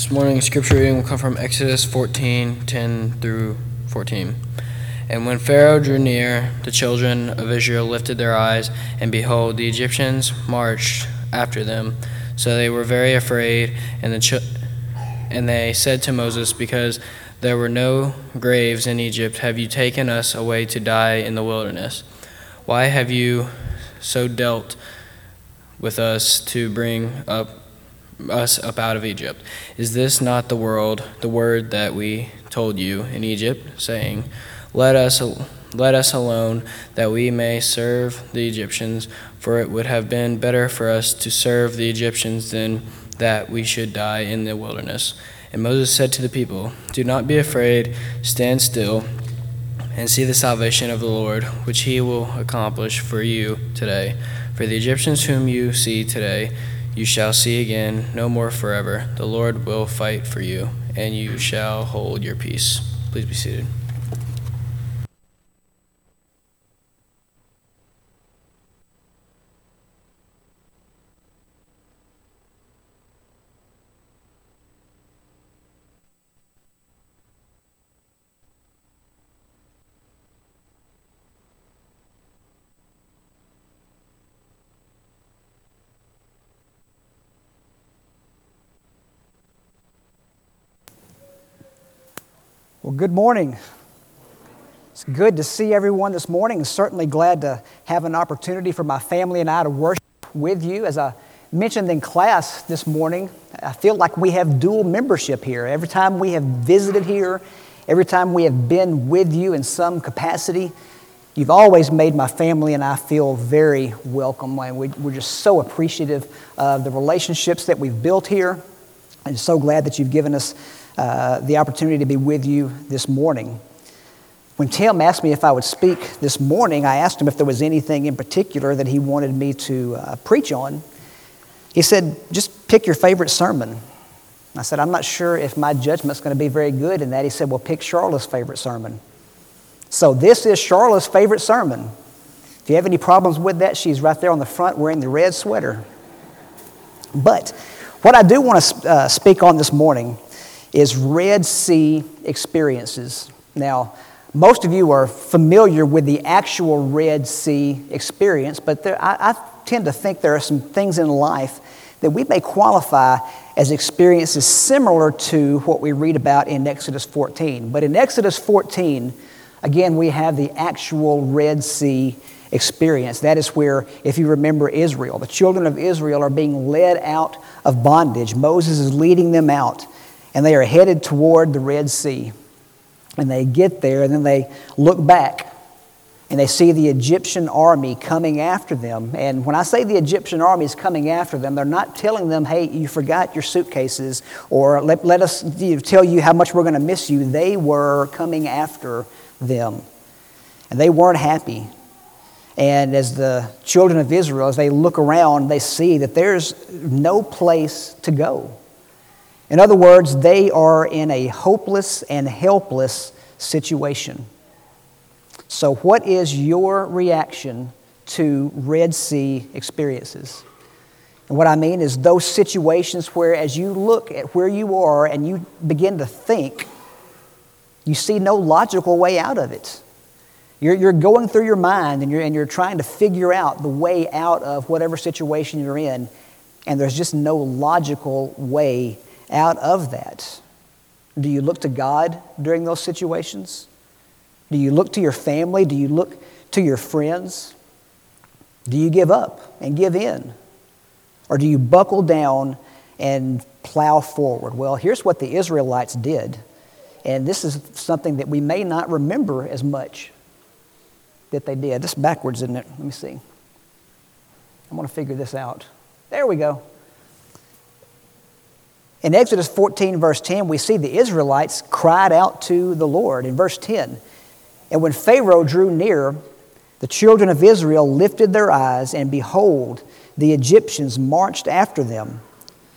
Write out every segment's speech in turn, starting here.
This morning, scripture reading will come from Exodus 14 10 through 14. And when Pharaoh drew near, the children of Israel lifted their eyes, and behold, the Egyptians marched after them. So they were very afraid, and, the ch- and they said to Moses, Because there were no graves in Egypt, have you taken us away to die in the wilderness? Why have you so dealt with us to bring up us up out of Egypt? Is this not the world, the word that we told you in Egypt, saying, let us, let us alone, that we may serve the Egyptians, for it would have been better for us to serve the Egyptians than that we should die in the wilderness. And Moses said to the people, Do not be afraid, stand still, and see the salvation of the Lord, which he will accomplish for you today. For the Egyptians whom you see today, you shall see again no more forever. The Lord will fight for you, and you shall hold your peace. Please be seated. Well, good morning. It's good to see everyone this morning. certainly glad to have an opportunity for my family and I to worship with you. As I mentioned in class this morning, I feel like we have dual membership here. Every time we have visited here, every time we have been with you in some capacity, you've always made my family and I feel very welcome. And we're just so appreciative of the relationships that we've built here. And so glad that you've given us uh, the opportunity to be with you this morning. When Tim asked me if I would speak this morning, I asked him if there was anything in particular that he wanted me to uh, preach on. He said, Just pick your favorite sermon. I said, I'm not sure if my judgment's going to be very good in that. He said, Well, pick Charlotte's favorite sermon. So this is Charlotte's favorite sermon. If you have any problems with that, she's right there on the front wearing the red sweater. But what I do want to uh, speak on this morning is Red Sea experiences. Now, most of you are familiar with the actual Red Sea experience, but there, I, I tend to think there are some things in life that we may qualify as experiences similar to what we read about in Exodus 14. But in Exodus 14, again, we have the actual Red Sea experience. That is where, if you remember Israel, the children of Israel are being led out of bondage. Moses is leading them out and they are headed toward the Red Sea. And they get there, and then they look back and they see the Egyptian army coming after them. And when I say the Egyptian army is coming after them, they're not telling them, hey, you forgot your suitcases, or let, let us tell you how much we're going to miss you. They were coming after them. And they weren't happy. And as the children of Israel, as they look around, they see that there's no place to go. In other words, they are in a hopeless and helpless situation. So, what is your reaction to Red Sea experiences? And what I mean is those situations where, as you look at where you are and you begin to think, you see no logical way out of it. You're, you're going through your mind and you're, and you're trying to figure out the way out of whatever situation you're in, and there's just no logical way out of that? Do you look to God during those situations? Do you look to your family? Do you look to your friends? Do you give up and give in? Or do you buckle down and plow forward? Well, here's what the Israelites did. And this is something that we may not remember as much that they did. This backwards, isn't it? Let me see. I want to figure this out. There we go. In Exodus 14, verse 10, we see the Israelites cried out to the Lord. In verse 10, and when Pharaoh drew near, the children of Israel lifted their eyes, and behold, the Egyptians marched after them.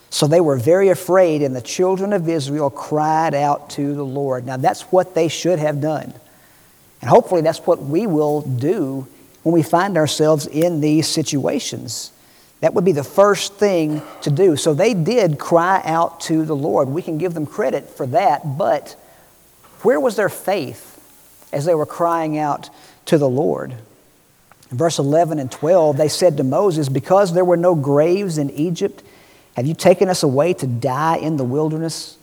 So they were very afraid, and the children of Israel cried out to the Lord. Now, that's what they should have done. And hopefully, that's what we will do when we find ourselves in these situations. That would be the first thing to do. So they did cry out to the Lord. We can give them credit for that, but where was their faith as they were crying out to the Lord? In verse 11 and 12, they said to Moses, Because there were no graves in Egypt, have you taken us away to die in the wilderness?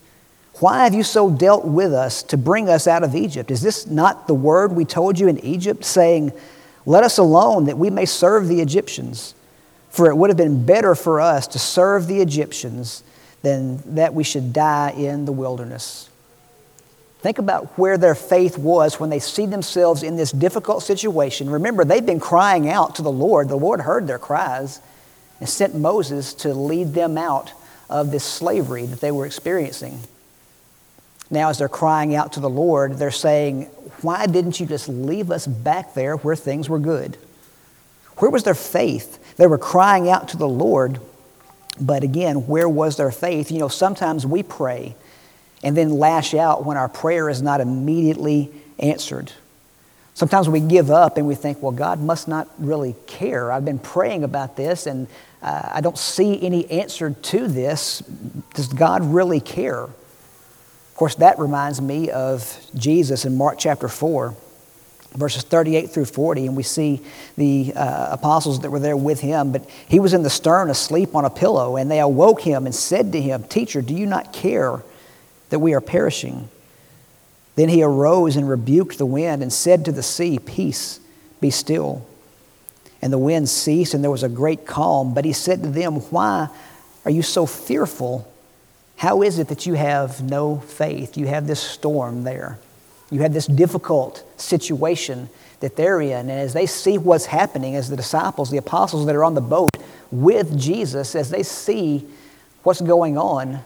Why have you so dealt with us to bring us out of Egypt? Is this not the word we told you in Egypt, saying, Let us alone that we may serve the Egyptians? For it would have been better for us to serve the Egyptians than that we should die in the wilderness. Think about where their faith was when they see themselves in this difficult situation. Remember, they've been crying out to the Lord. The Lord heard their cries and sent Moses to lead them out of this slavery that they were experiencing. Now, as they're crying out to the Lord, they're saying, Why didn't you just leave us back there where things were good? Where was their faith? They were crying out to the Lord, but again, where was their faith? You know, sometimes we pray and then lash out when our prayer is not immediately answered. Sometimes we give up and we think, well, God must not really care. I've been praying about this and uh, I don't see any answer to this. Does God really care? Of course, that reminds me of Jesus in Mark chapter 4, verses 38 through 40. And we see the uh, apostles that were there with him, but he was in the stern asleep on a pillow, and they awoke him and said to him, Teacher, do you not care? that we are perishing. Then he arose and rebuked the wind and said to the sea, Peace, be still. And the wind ceased, and there was a great calm. But he said to them, Why are you so fearful? How is it that you have no faith? You have this storm there. You have this difficult situation that they're in. And as they see what's happening, as the disciples, the apostles that are on the boat with Jesus, as they see what's going on,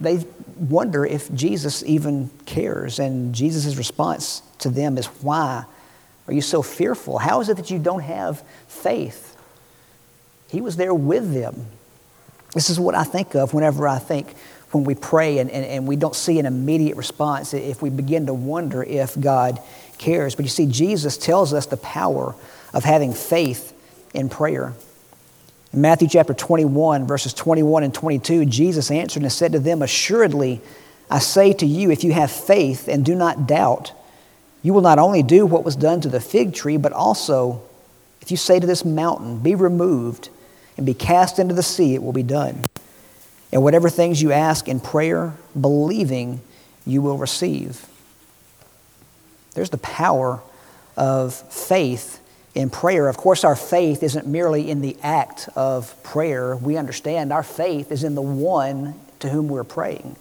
they wonder if Jesus even cares. And Jesus' response to them is, Why are you so fearful? How is it that you don't have faith? He was there with them. This is what I think of whenever I think when we pray and, and, and we don't see an immediate response, if we begin to wonder if God cares. But you see, Jesus tells us the power of having faith in prayer. In Matthew chapter 21, verses 21 and 22, Jesus answered and said to them, Assuredly, I say to you, if you have faith and do not doubt, you will not only do what was done to the fig tree, but also, if you say to this mountain, Be removed and be cast into the sea, it will be done. And whatever things you ask in prayer, believing, you will receive. There's the power of faith in prayer. Of course, our faith isn't merely in the act of prayer. We understand our faith is in the one to whom we're praying.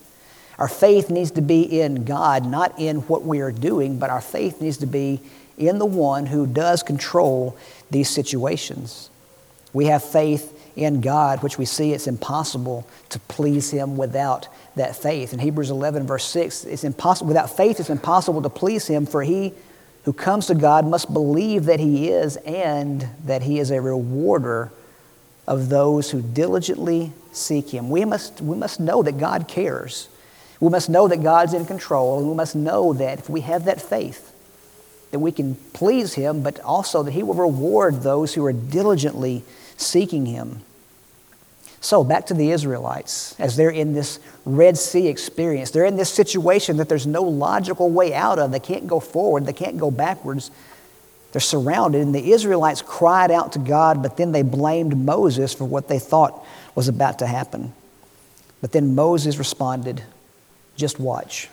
Our faith needs to be in God, not in what we are doing, but our faith needs to be in the one who does control these situations. We have faith in God, which we see it's impossible to please Him without that faith. In Hebrews 11, verse 6, it's impossible, without faith, it's impossible to please Him, for He who comes to God must believe that He is and that He is a rewarder of those who diligently seek Him. We must, we must know that God cares. We must know that God's in control, and we must know that if we have that faith, that we can please Him, but also that He will reward those who are diligently seeking Him. So, back to the Israelites, as they're in this Red Sea experience, they're in this situation that there's no logical way out of. They can't go forward, they can't go backwards. They're surrounded, and the Israelites cried out to God, but then they blamed Moses for what they thought was about to happen. But then Moses responded, Just watch.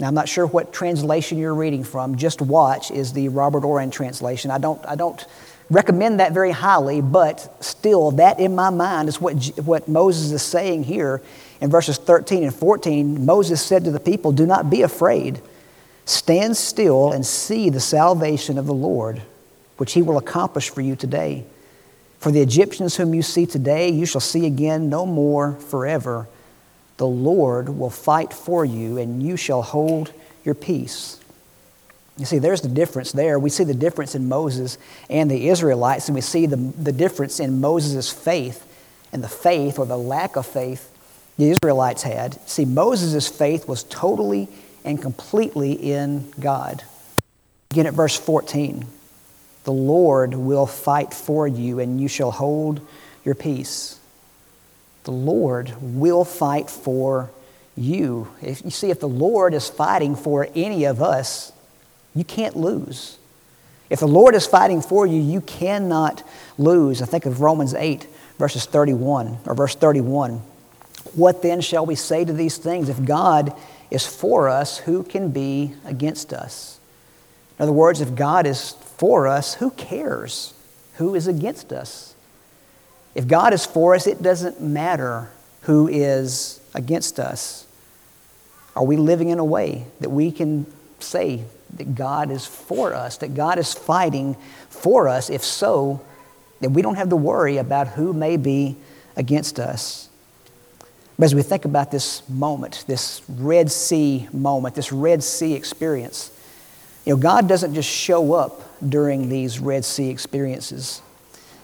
Now, I'm not sure what translation you're reading from. Just watch is the Robert Orrin translation. I don't, I don't recommend that very highly, but still, that in my mind is what, what Moses is saying here in verses 13 and 14. Moses said to the people, Do not be afraid. Stand still and see the salvation of the Lord, which he will accomplish for you today. For the Egyptians whom you see today, you shall see again no more forever. The Lord will fight for you, and you shall hold your peace. You see, there's the difference there. We see the difference in Moses and the Israelites, and we see the, the difference in Moses' faith and the faith or the lack of faith the Israelites had. See, Moses' faith was totally and completely in God. Again at verse 14 The Lord will fight for you, and you shall hold your peace. The Lord will fight for you. If you see, if the Lord is fighting for any of us, you can't lose. If the Lord is fighting for you, you cannot lose. I think of Romans 8, verses 31, or verse 31. What then shall we say to these things? If God is for us, who can be against us? In other words, if God is for us, who cares who is against us? If God is for us, it doesn't matter who is against us. Are we living in a way that we can say that God is for us, that God is fighting for us? If so, then we don't have to worry about who may be against us. But as we think about this moment, this Red Sea moment, this Red Sea experience, you know, God doesn't just show up during these Red Sea experiences.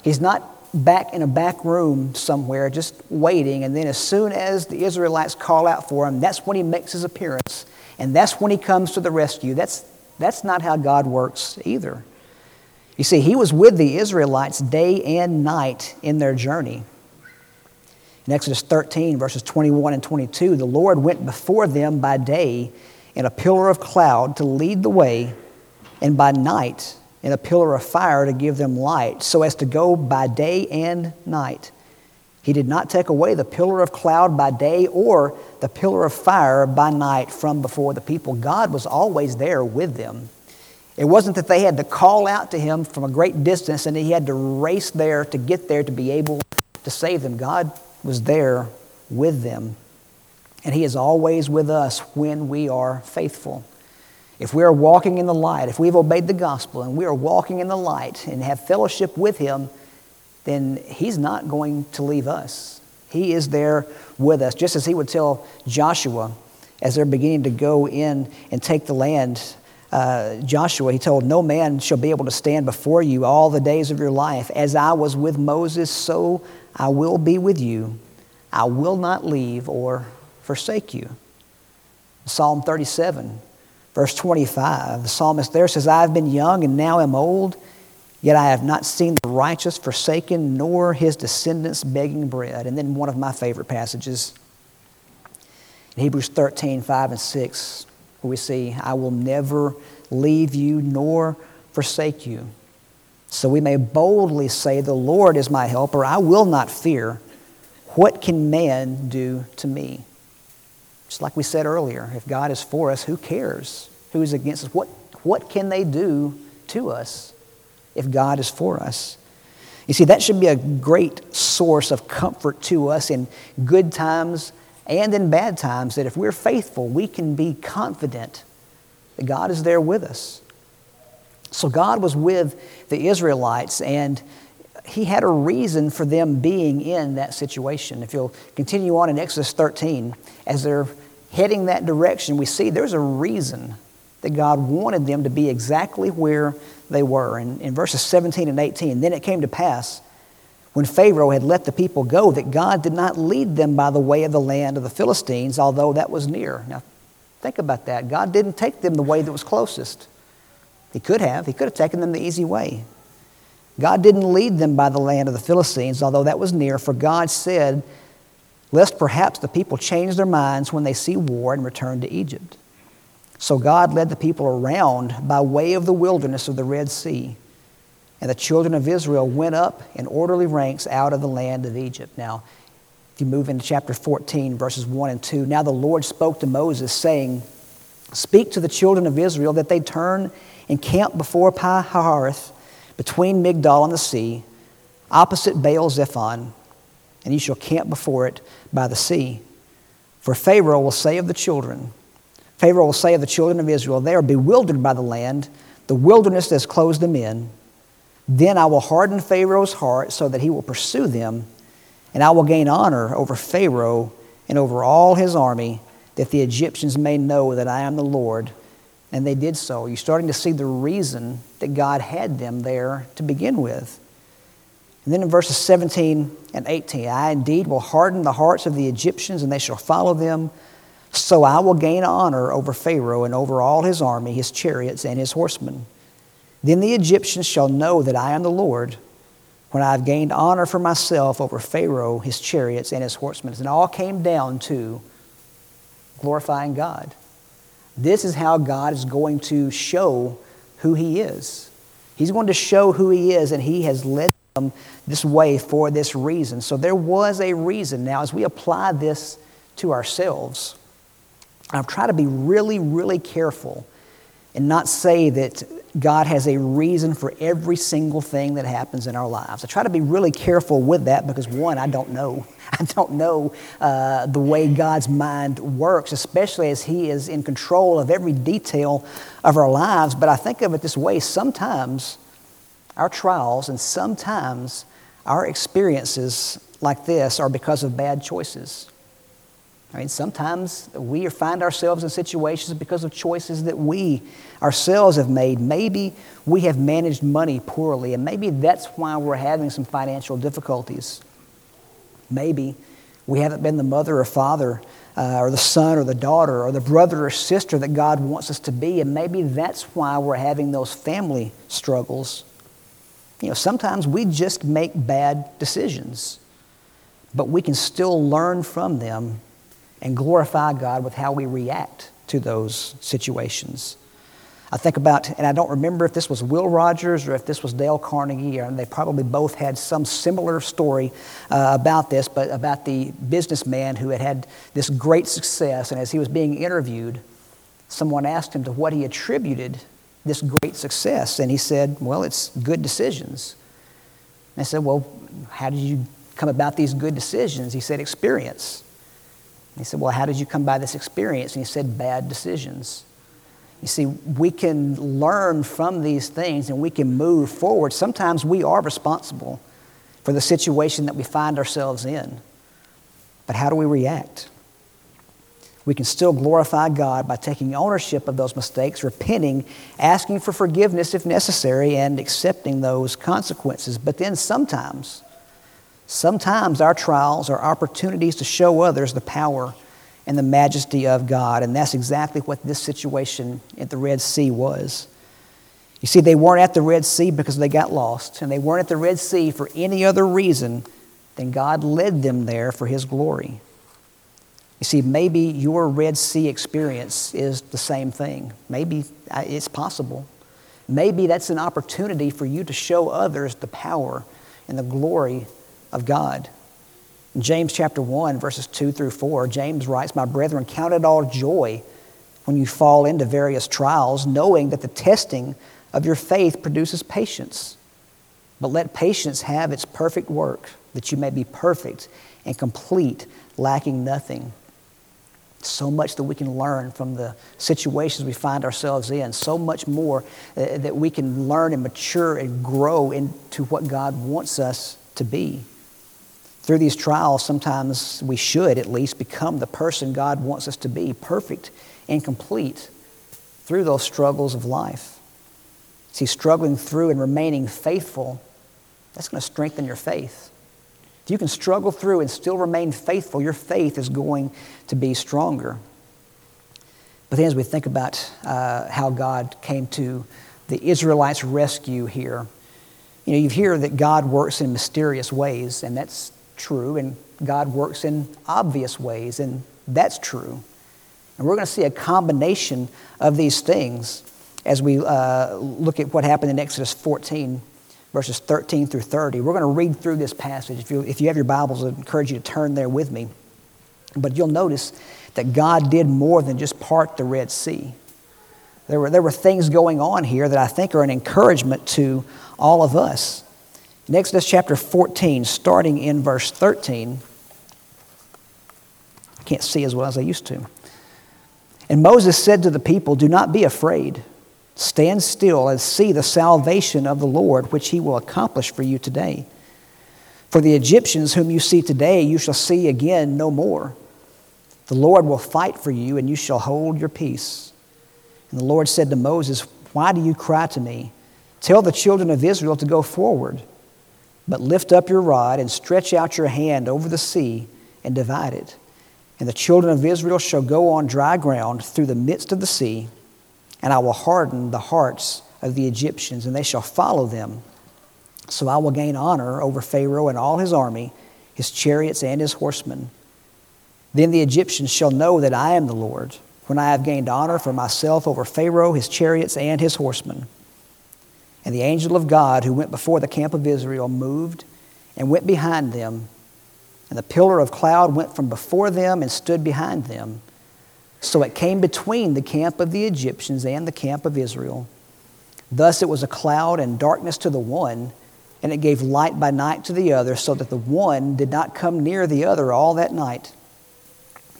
He's not back in a back room somewhere just waiting, and then as soon as the Israelites call out for him, that's when he makes his appearance, and that's when he comes to the rescue. That's, that's not how God works either. You see, he was with the Israelites day and night in their journey. In Exodus 13, verses 21 and 22, the Lord went before them by day in a pillar of cloud to lead the way, and by night in a pillar of fire to give them light, so as to go by day and night. He did not take away the pillar of cloud by day or the pillar of fire by night from before the people. God was always there with them. It wasn't that they had to call out to him from a great distance and he had to race there to get there to be able to save them. God was there with them. And He is always with us when we are faithful. If we are walking in the light, if we've obeyed the gospel and we are walking in the light and have fellowship with Him, then He's not going to leave us. He is there with us, just as He would tell Joshua as they're beginning to go in and take the land. Uh, Joshua, he told, No man shall be able to stand before you all the days of your life. As I was with Moses, so I will be with you. I will not leave or forsake you. Psalm 37, verse 25, the psalmist there says, I have been young and now am old, yet I have not seen the righteous forsaken, nor his descendants begging bread. And then one of my favorite passages, in Hebrews 13, 5 and 6, where we see, I will never leave you nor forsake you. So we may boldly say, The Lord is my helper. I will not fear. What can man do to me? Just like we said earlier, if God is for us, who cares who is against us? What, what can they do to us if God is for us? You see, that should be a great source of comfort to us in good times and in bad times, that if we're faithful, we can be confident that God is there with us. So God was with the Israelites, and He had a reason for them being in that situation. If you'll continue on in Exodus 13, as they're heading that direction, we see there's a reason that God wanted them to be exactly where they were. And in verses 17 and 18, then it came to pass when Pharaoh had let the people go that God did not lead them by the way of the land of the Philistines, although that was near. Now, think about that. God didn't take them the way that was closest. He could have. He could have taken them the easy way. God didn't lead them by the land of the Philistines, although that was near, for God said, Lest perhaps the people change their minds when they see war and return to Egypt. So God led the people around by way of the wilderness of the Red Sea. And the children of Israel went up in orderly ranks out of the land of Egypt. Now, if you move into chapter 14, verses 1 and 2, now the Lord spoke to Moses, saying, Speak to the children of Israel that they turn and camp before Pi-hahiroth, between Migdol and the sea, opposite Baal Zephon, and you shall camp before it by the sea. For Pharaoh will say of the children, Pharaoh will say of the children of Israel, They are bewildered by the land, the wilderness has closed them in. Then I will harden Pharaoh's heart so that he will pursue them, and I will gain honor over Pharaoh and over all his army, that the Egyptians may know that I am the Lord and they did so. You're starting to see the reason that God had them there to begin with. And then in verses 17 and 18, I indeed will harden the hearts of the Egyptians, and they shall follow them. So I will gain honor over Pharaoh and over all his army, his chariots, and his horsemen. Then the Egyptians shall know that I am the Lord when I've gained honor for myself over Pharaoh, his chariots, and his horsemen. And all came down to glorifying God. This is how God is going to show who he is. He's going to show who he is, and he has led them this way for this reason. So there was a reason. Now, as we apply this to ourselves, I've tried to be really, really careful and not say that God has a reason for every single thing that happens in our lives. I try to be really careful with that because, one, I don't know. I don't know uh, the way God's mind works, especially as He is in control of every detail of our lives. But I think of it this way sometimes our trials and sometimes our experiences like this are because of bad choices. I mean, sometimes we find ourselves in situations because of choices that we ourselves have made. Maybe we have managed money poorly, and maybe that's why we're having some financial difficulties. Maybe we haven't been the mother or father, uh, or the son or the daughter, or the brother or sister that God wants us to be, and maybe that's why we're having those family struggles. You know, sometimes we just make bad decisions, but we can still learn from them and glorify God with how we react to those situations. I think about, and I don't remember if this was Will Rogers or if this was Dale Carnegie, and they probably both had some similar story uh, about this, but about the businessman who had had this great success. And as he was being interviewed, someone asked him to what he attributed this great success. And he said, Well, it's good decisions. And I said, Well, how did you come about these good decisions? He said, Experience. He said, Well, how did you come by this experience? And he said, Bad decisions. You see, we can learn from these things and we can move forward. Sometimes we are responsible for the situation that we find ourselves in. But how do we react? We can still glorify God by taking ownership of those mistakes, repenting, asking for forgiveness if necessary, and accepting those consequences. But then sometimes, Sometimes our trials are opportunities to show others the power and the majesty of God, and that's exactly what this situation at the Red Sea was. You see, they weren't at the Red Sea because they got lost, and they weren't at the Red Sea for any other reason than God led them there for His glory. You see, maybe your Red Sea experience is the same thing. Maybe uh, it's possible. Maybe that's an opportunity for you to show others the power and the glory of God. In James chapter 1, verses 2 through 4, James writes, My brethren, count it all joy when you fall into various trials, knowing that the testing of your faith produces patience. But let patience have its perfect work, that you may be perfect and complete, lacking nothing. So much that we can learn from the situations we find ourselves in, so much more uh, that we can learn and mature and grow into what God wants us to be. Through these trials, sometimes we should at least become the person God wants us to be, perfect and complete through those struggles of life. See, struggling through and remaining faithful, that's going to strengthen your faith. If you can struggle through and still remain faithful, your faith is going to be stronger. But then, as we think about uh, how God came to the Israelites' rescue here, you know, you hear that God works in mysterious ways, and that's true, and God works in obvious ways, and that's true. And we're going to see a combination of these things as we uh, look at what happened in Exodus 14, verses 13 through 30. We're going to read through this passage. If you, if you have your Bibles, I encourage you to turn there with me. But you'll notice that God did more than just part the Red Sea. There were, there were things going on here that I think are an encouragement to all of us. In Exodus chapter 14, starting in verse 13, I can't see as well as I used to. And Moses said to the people, Do not be afraid. Stand still and see the salvation of the Lord, which he will accomplish for you today. For the Egyptians whom you see today, you shall see again no more. The Lord will fight for you, and you shall hold your peace. And the Lord said to Moses, Why do you cry to me? Tell the children of Israel to go forward. But lift up your rod and stretch out your hand over the sea and divide it. And the children of Israel shall go on dry ground through the midst of the sea, and I will harden the hearts of the Egyptians, and they shall follow them. So I will gain honor over Pharaoh and all his army, his chariots and his horsemen. Then the Egyptians shall know that I am the Lord, when I have gained honor for myself over Pharaoh, his chariots, and his horsemen. And the angel of God who went before the camp of Israel moved and went behind them. And the pillar of cloud went from before them and stood behind them. So it came between the camp of the Egyptians and the camp of Israel. Thus it was a cloud and darkness to the one, and it gave light by night to the other, so that the one did not come near the other all that night.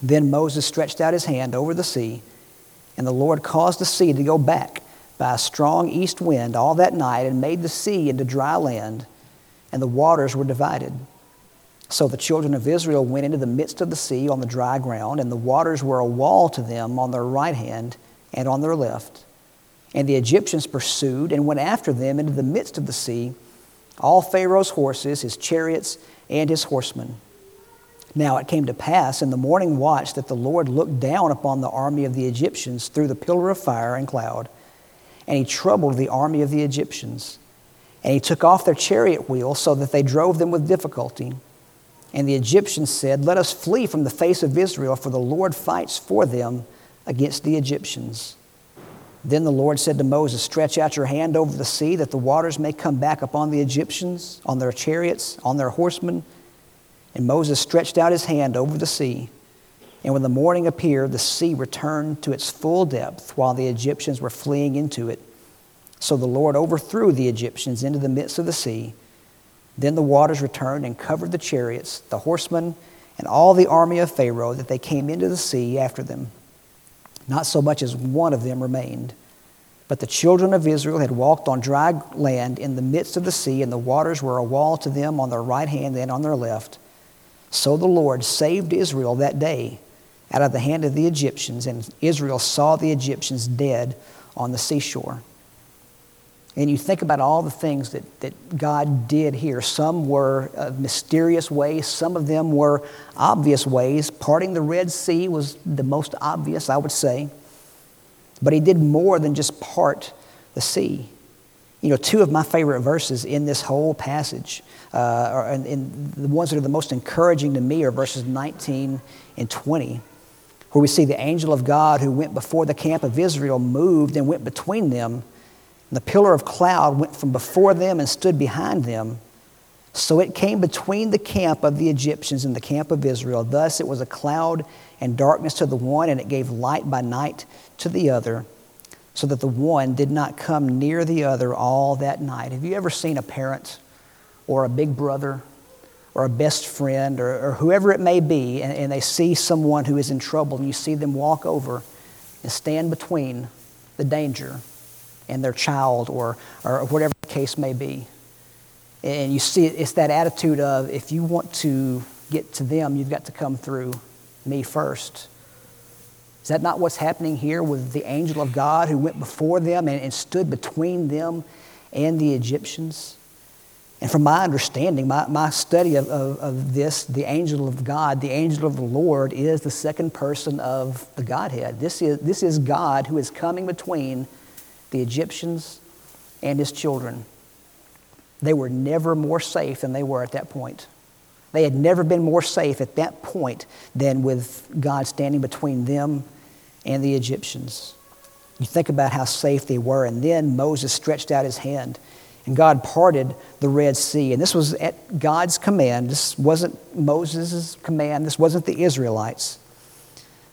Then Moses stretched out his hand over the sea, and the Lord caused the sea to go back by a strong east wind all that night, and made the sea into dry land, and the waters were divided. So the children of Israel went into the midst of the sea on the dry ground, and the waters were a wall to them on their right hand and on their left. And the Egyptians pursued and went after them into the midst of the sea, all Pharaoh's horses, his chariots, and his horsemen. Now it came to pass in the morning watch that the Lord looked down upon the army of the Egyptians through the pillar of fire and cloud, and he troubled the army of the Egyptians. And he took off their chariot wheels so that they drove them with difficulty. And the Egyptians said, Let us flee from the face of Israel, for the Lord fights for them against the Egyptians. Then the Lord said to Moses, Stretch out your hand over the sea, that the waters may come back upon the Egyptians, on their chariots, on their horsemen and Moses stretched out his hand over the sea. And when the morning appeared, the sea returned to its full depth while the Egyptians were fleeing into it. So the Lord overthrew the Egyptians into the midst of the sea. Then the waters returned and covered the chariots, the horsemen, and all the army of Pharaoh that they came into the sea after them. Not so much as one of them remained. But the children of Israel had walked on dry land in the midst of the sea, and the waters were a wall to them on their right hand and on their left. So the Lord saved Israel that day out of the hand of the Egyptians, and Israel saw the Egyptians dead on the seashore. And you think about all the things that, that God did here. Some were mysterious ways, some of them were obvious ways. Parting the Red Sea was the most obvious, I would say. But He did more than just part the sea. You know, two of my favorite verses in this whole passage uh, and, and the ones that are the most encouraging to me are verses 19 and 20, where we see the angel of God who went before the camp of Israel moved and went between them. And the pillar of cloud went from before them and stood behind them. So it came between the camp of the Egyptians and the camp of Israel. Thus it was a cloud and darkness to the one, and it gave light by night to the other, so that the one did not come near the other all that night. Have you ever seen a parent or a big brother or a best friend or, or whoever it may be, and, and they see someone who is in trouble, and you see them walk over and stand between the danger and their child or, or whatever the case may be. And you see it's that attitude of if you want to get to them, you've got to come through me first. Is that not what's happening here with the angel of God who went before them and, and stood between them and the Egyptians? And from my understanding, my, my study of, of, of, this, the angel of God, the angel of the Lord, is the second person of the Godhead. This is, this is God who is coming between the Egyptians and his children. They were never more safe than they were at that point. They had never been more safe at that point than with God standing between them and the Egyptians. You think about how safe they were, and then Moses stretched out his hand and God parted the Red Sea. And this was at God's command. This wasn't Moses' command. This wasn't the Israelites.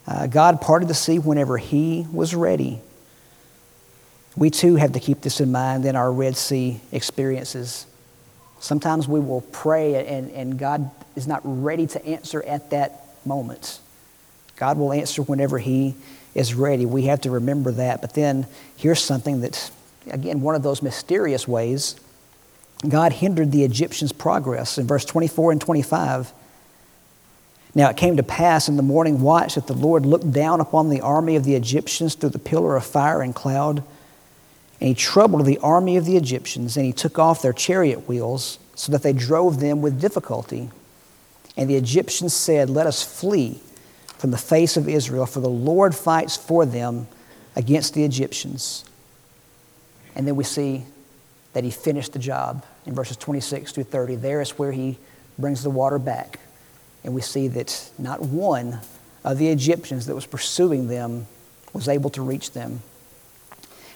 Uh, God parted the sea whenever He was ready. We too have to keep this in mind in our Red Sea experiences. Sometimes we will pray and, and God is not ready to answer at that moment. God will answer whenever He is ready. We have to remember that. But then here's something that's again, one of those mysterious ways, God hindered the Egyptians' progress in verse 24 and 25. Now it came to pass in the morning watch that the Lord looked down upon the army of the Egyptians through the pillar of fire and cloud, and he troubled the army of the Egyptians, and he took off their chariot wheels so that they drove them with difficulty. And the Egyptians said, Let us flee from the face of Israel, for the Lord fights for them against the Egyptians. And then we see that he finished the job. in verses 26 through 30. There is where he brings the water back. And we see that not one of the Egyptians that was pursuing them was able to reach them.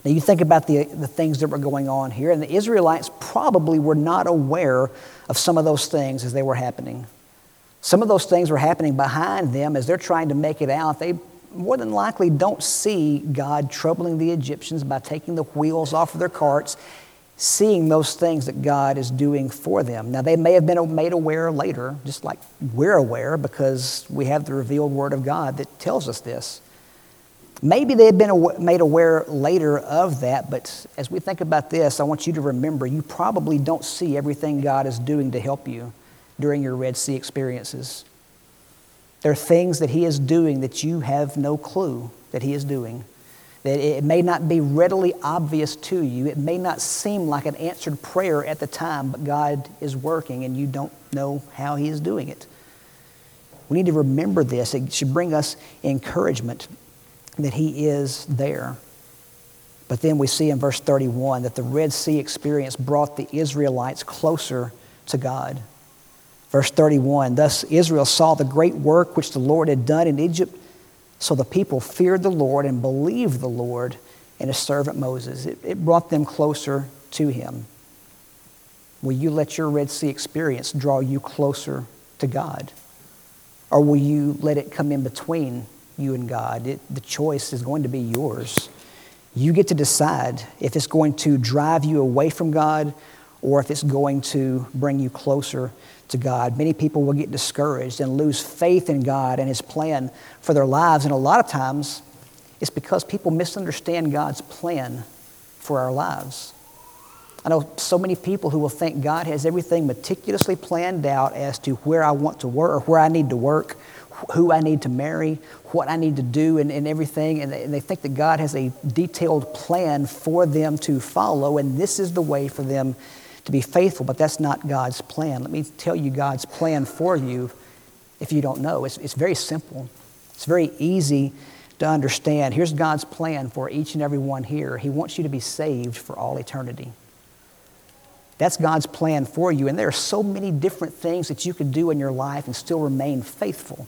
Now, you think about the, the things that were going on here, and the Israelites probably were not aware of some of those things as they were happening. Some of those things were happening behind them as they're trying to make it out. They more than likely don't see God troubling the Egyptians by taking the wheels off of their carts, seeing those things that God is doing for them. Now, they may have been made aware later, just like we're aware because we have the revealed Word of God that tells us this. Maybe they had been made aware later of that, but as we think about this, I want you to remember you probably don't see everything God is doing to help you during your Red Sea experiences. There are things that He is doing that you have no clue that He is doing. That it may not be readily obvious to you. It may not seem like an answered prayer at the time, but God is working and you don't know how He is doing it. We need to remember this. It should bring us encouragement that He is there. But then we see in verse 31 that the Red Sea experience brought the Israelites closer to God. Verse 31 Thus Israel saw the great work which the Lord had done in Egypt, so the people feared the Lord and believed the Lord and his servant Moses. It, it brought them closer to him. Will you let your Red Sea experience draw you closer to God? Or will you let it come in between you and God. It, the choice is going to be yours. You get to decide if it's going to drive you away from God or if it's going to bring you closer to God. Many people will get discouraged and lose faith in God and His plan for their lives. And a lot of times, it's because people misunderstand God's plan for our lives. I know so many people who will think God has everything meticulously planned out as to where I want to work or where I need to work, who I need to marry, what I need to do, and, and everything. And they, and they think that God has a detailed plan for them to follow, and this is the way for them to be faithful. But that's not God's plan. Let me tell you God's plan for you if you don't know. It's, it's very simple, it's very easy to understand. Here's God's plan for each and every one here He wants you to be saved for all eternity. That's God's plan for you. And there are so many different things that you can do in your life and still remain faithful.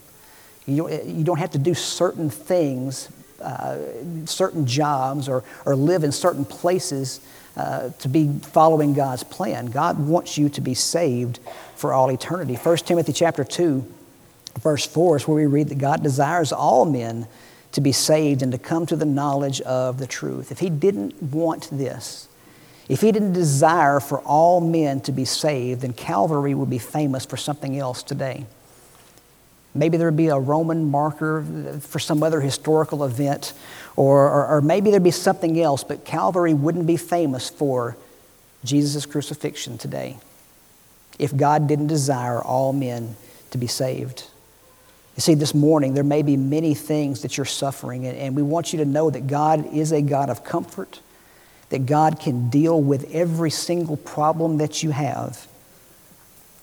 You, you don't have to do certain things, uh, certain jobs, or, or live in certain places uh, to be following God's plan. God wants you to be saved for all eternity. 1 Timothy chapter 2, verse 4 is where we read that God desires all men to be saved and to come to the knowledge of the truth. If He didn't want this, if He didn't desire for all men to be saved, then Calvary would be famous for something else today. Maybe there would be a Roman marker for some other historical event, or, or, or maybe there'd be something else, but Calvary wouldn't be famous for Jesus' crucifixion today if God didn't desire all men to be saved. You see, this morning there may be many things that you're suffering, and, and we want you to know that God is a God of comfort, that God can deal with every single problem that you have.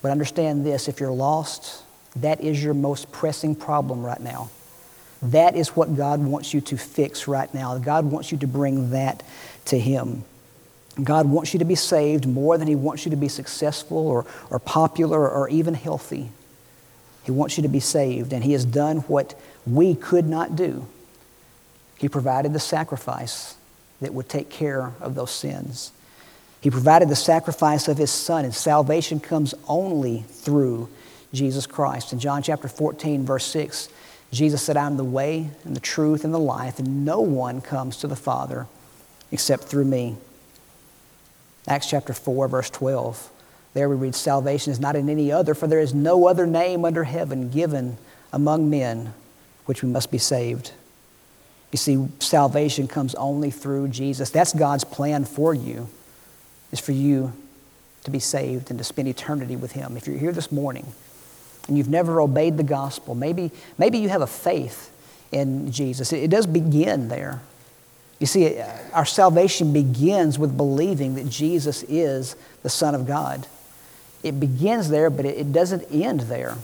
But understand this if you're lost, that is your most pressing problem right now. That is what God wants you to fix right now. God wants you to bring that to Him. God wants you to be saved more than He wants you to be successful or, or popular or even healthy. He wants you to be saved, and He has done what we could not do. He provided the sacrifice that would take care of those sins. He provided the sacrifice of His Son, and salvation comes only through Jesus Christ. In John chapter 14, verse 6, Jesus said, I'm the way and the truth and the life, and no one comes to the Father except through me. Acts chapter 4, verse 12. There we read, Salvation is not in any other, for there is no other name under heaven given among men which we must be saved. You see, salvation comes only through Jesus. That's God's plan for you, is for you to be saved and to spend eternity with Him. If you're here this morning and you've never obeyed the gospel, maybe, maybe you have a faith in Jesus. It, does begin there. You see, uh, our salvation begins with believing that Jesus is the Son of God. It begins there, but it, it doesn't end there.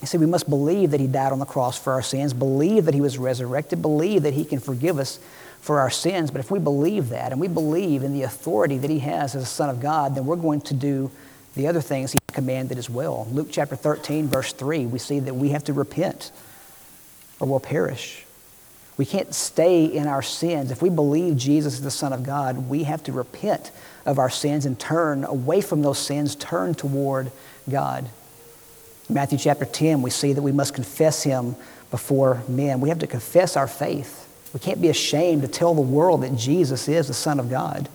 You see, we must believe that He died on the cross for our sins, believe that He was resurrected, believe that He can forgive us for our sins. But if we believe that and we believe in the authority that he has as a Son of God, then we're going to do the other things he commanded as well. Luke chapter 13, verse 3, we see that we have to repent or we'll perish. We can't stay in our sins. If we believe Jesus is the Son of God, we have to repent of our sins and turn away from those sins, turn toward God. Matthew chapter 10, we see that we must confess him before men. We have to confess our faith. We can't be ashamed to tell the world that Jesus is the Son of God.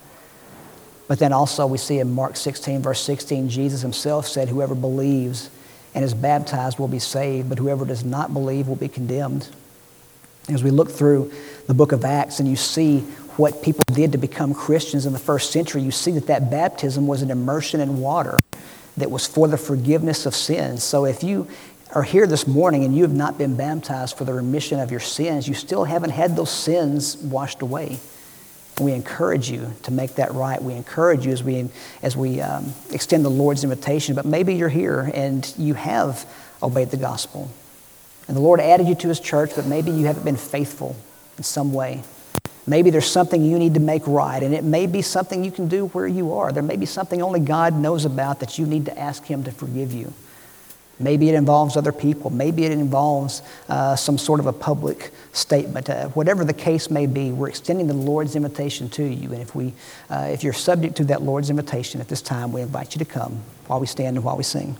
But then also we see in Mark 16, verse 16, Jesus himself said, Whoever believes and is baptized will be saved, but whoever does not believe will be condemned. As we look through the book of Acts and you see what people did to become Christians in the first century, you see that that baptism was an immersion in water that was for the forgiveness of sins. So if you are here this morning and you have not been baptized for the remission of your sins, you still haven't had those sins washed away. We encourage you to make that right. We encourage you as we, as we um, extend the Lord's invitation. But maybe you're here and you have obeyed the gospel. And the Lord added you to his church, but maybe you haven't been faithful in some way. Maybe there's something you need to make right, and it may be something you can do where you are. There may be something only God knows about that you need to ask Him to forgive you. Maybe it involves other people. Maybe it involves uh, some sort of a public statement. Uh, whatever the case may be, we're extending the Lord's invitation to you. And if, we, uh, if you're subject to that Lord's invitation at this time, we invite you to come while we stand and while we sing.